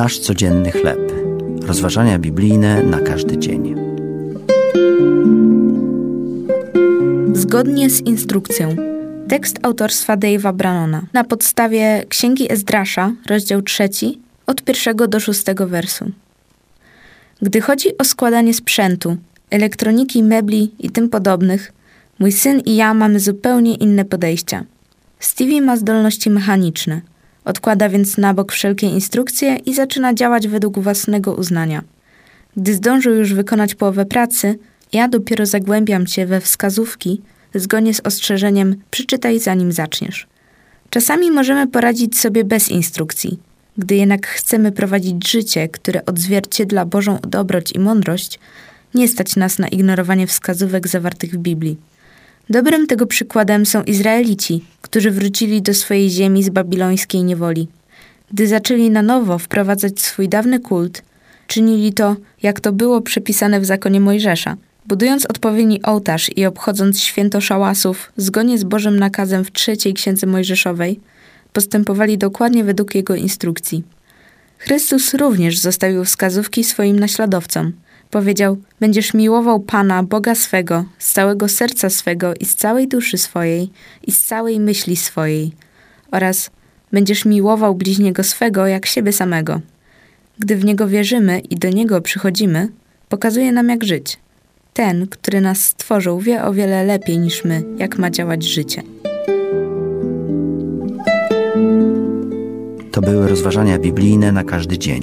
Nasz codzienny chleb. Rozważania biblijne na każdy dzień. Zgodnie z instrukcją. Tekst autorstwa Dave'a Brannona na podstawie Księgi Ezdrasza, rozdział trzeci, od pierwszego do szóstego wersu. Gdy chodzi o składanie sprzętu, elektroniki, mebli i tym podobnych, mój syn i ja mamy zupełnie inne podejścia. Stevie ma zdolności mechaniczne. Odkłada więc na bok wszelkie instrukcje i zaczyna działać według własnego uznania. Gdy zdążył już wykonać połowę pracy, ja dopiero zagłębiam się we wskazówki, zgodnie z ostrzeżeniem przeczytaj zanim zaczniesz. Czasami możemy poradzić sobie bez instrukcji. Gdy jednak chcemy prowadzić życie, które odzwierciedla Bożą dobroć i mądrość, nie stać nas na ignorowanie wskazówek zawartych w Biblii. Dobrym tego przykładem są Izraelici, którzy wrócili do swojej ziemi z babilońskiej niewoli. Gdy zaczęli na nowo wprowadzać swój dawny kult, czynili to, jak to było przepisane w zakonie Mojżesza. Budując odpowiedni ołtarz i obchodząc święto szałasów zgodnie z Bożym nakazem w trzeciej księdze Mojżeszowej, postępowali dokładnie według jego instrukcji. Chrystus również zostawił wskazówki swoim naśladowcom – Powiedział: Będziesz miłował Pana, Boga swego, z całego serca swego i z całej duszy swojej i z całej myśli swojej, oraz będziesz miłował bliźniego swego jak siebie samego. Gdy w niego wierzymy i do niego przychodzimy, pokazuje nam, jak żyć. Ten, który nas stworzył, wie o wiele lepiej niż my, jak ma działać życie. To były rozważania biblijne na każdy dzień.